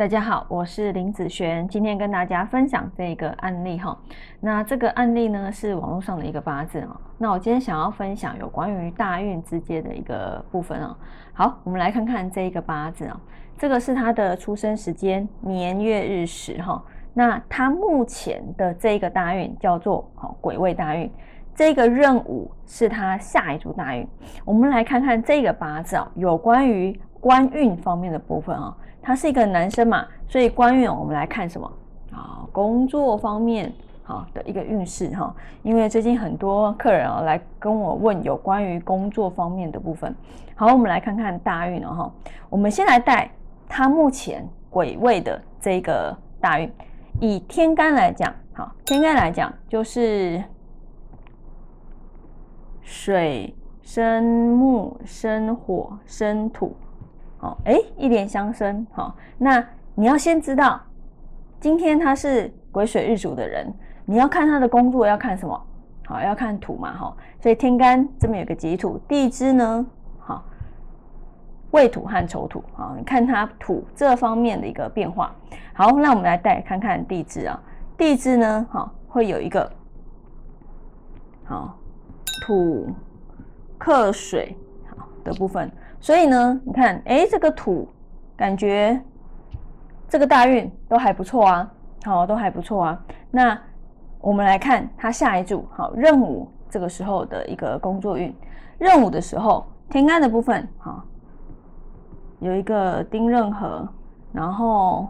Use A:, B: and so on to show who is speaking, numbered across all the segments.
A: 大家好，我是林子璇，今天跟大家分享这个案例哈。那这个案例呢是网络上的一个八字啊。那我今天想要分享有关于大运之间的一个部分啊。好，我们来看看这一个八字啊，这个是他的出生时间年月日时哈。那他目前的这一个大运叫做好癸未大运，这个任务是他下一组大运。我们来看看这个八字啊，有关于官运方面的部分啊。他是一个男生嘛，所以官运我们来看什么啊？工作方面好的一个运势哈，因为最近很多客人啊来跟我问有关于工作方面的部分。好，我们来看看大运哦哈。我们先来带他目前癸位的这个大运，以天干来讲，好，天干来讲就是水生木生火生土。哦，哎，一连相生，好，那你要先知道，今天他是癸水日主的人，你要看他的工作要看什么？好，要看土嘛，哈，所以天干这边有个己土，地支呢，好，未土和丑土，好，你看他土这方面的一个变化。好，那我们来带看看地支啊，地支呢，好，会有一个好土克水好的部分。所以呢，你看，哎，这个土感觉这个大运都还不错啊，好，都还不错啊。那我们来看他下一组，好，壬午这个时候的一个工作运，壬午的时候，天干的部分，好，有一个丁壬合，然后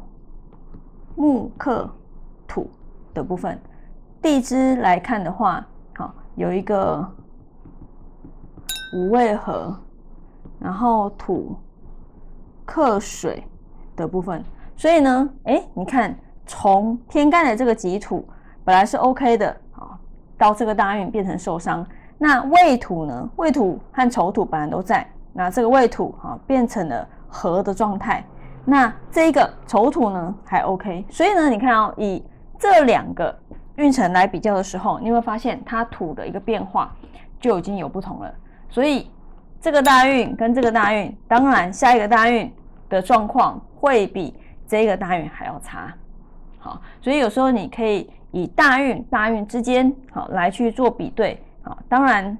A: 木克土的部分，地支来看的话，好，有一个五味合。然后土克水的部分，所以呢，哎，你看从天干的这个己土本来是 OK 的啊，到这个大运变成受伤。那未土呢？未土和丑土本来都在，那这个未土啊变成了合的状态。那这一个丑土呢还 OK，所以呢，你看哦，以这两个运程来比较的时候，你会发现它土的一个变化就已经有不同了，所以。这个大运跟这个大运，当然下一个大运的状况会比这个大运还要差。好，所以有时候你可以以大运、大运之间好来去做比对。好，当然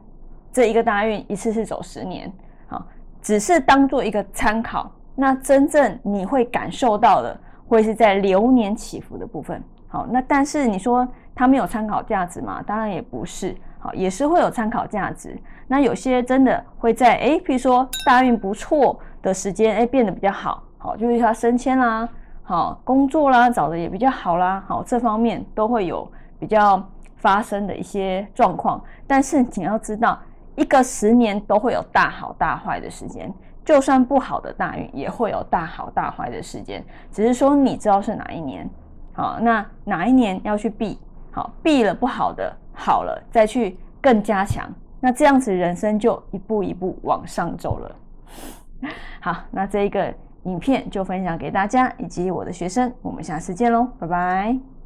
A: 这一个大运一次是走十年，好，只是当做一个参考。那真正你会感受到的，会是在流年起伏的部分。好，那但是你说它没有参考价值吗？当然也不是。好，也是会有参考价值。那有些真的会在哎，譬如说大运不错的时间，哎，变得比较好。好，就是他升迁啦，好工作啦，找的也比较好啦。好，这方面都会有比较发生的一些状况。但是你要知道，一个十年都会有大好大坏的时间，就算不好的大运也会有大好大坏的时间，只是说你知道是哪一年。好，那哪一年要去避？好，避了不好的。好了，再去更加强，那这样子人生就一步一步往上走了。好，那这一个影片就分享给大家以及我的学生，我们下次见喽，拜拜。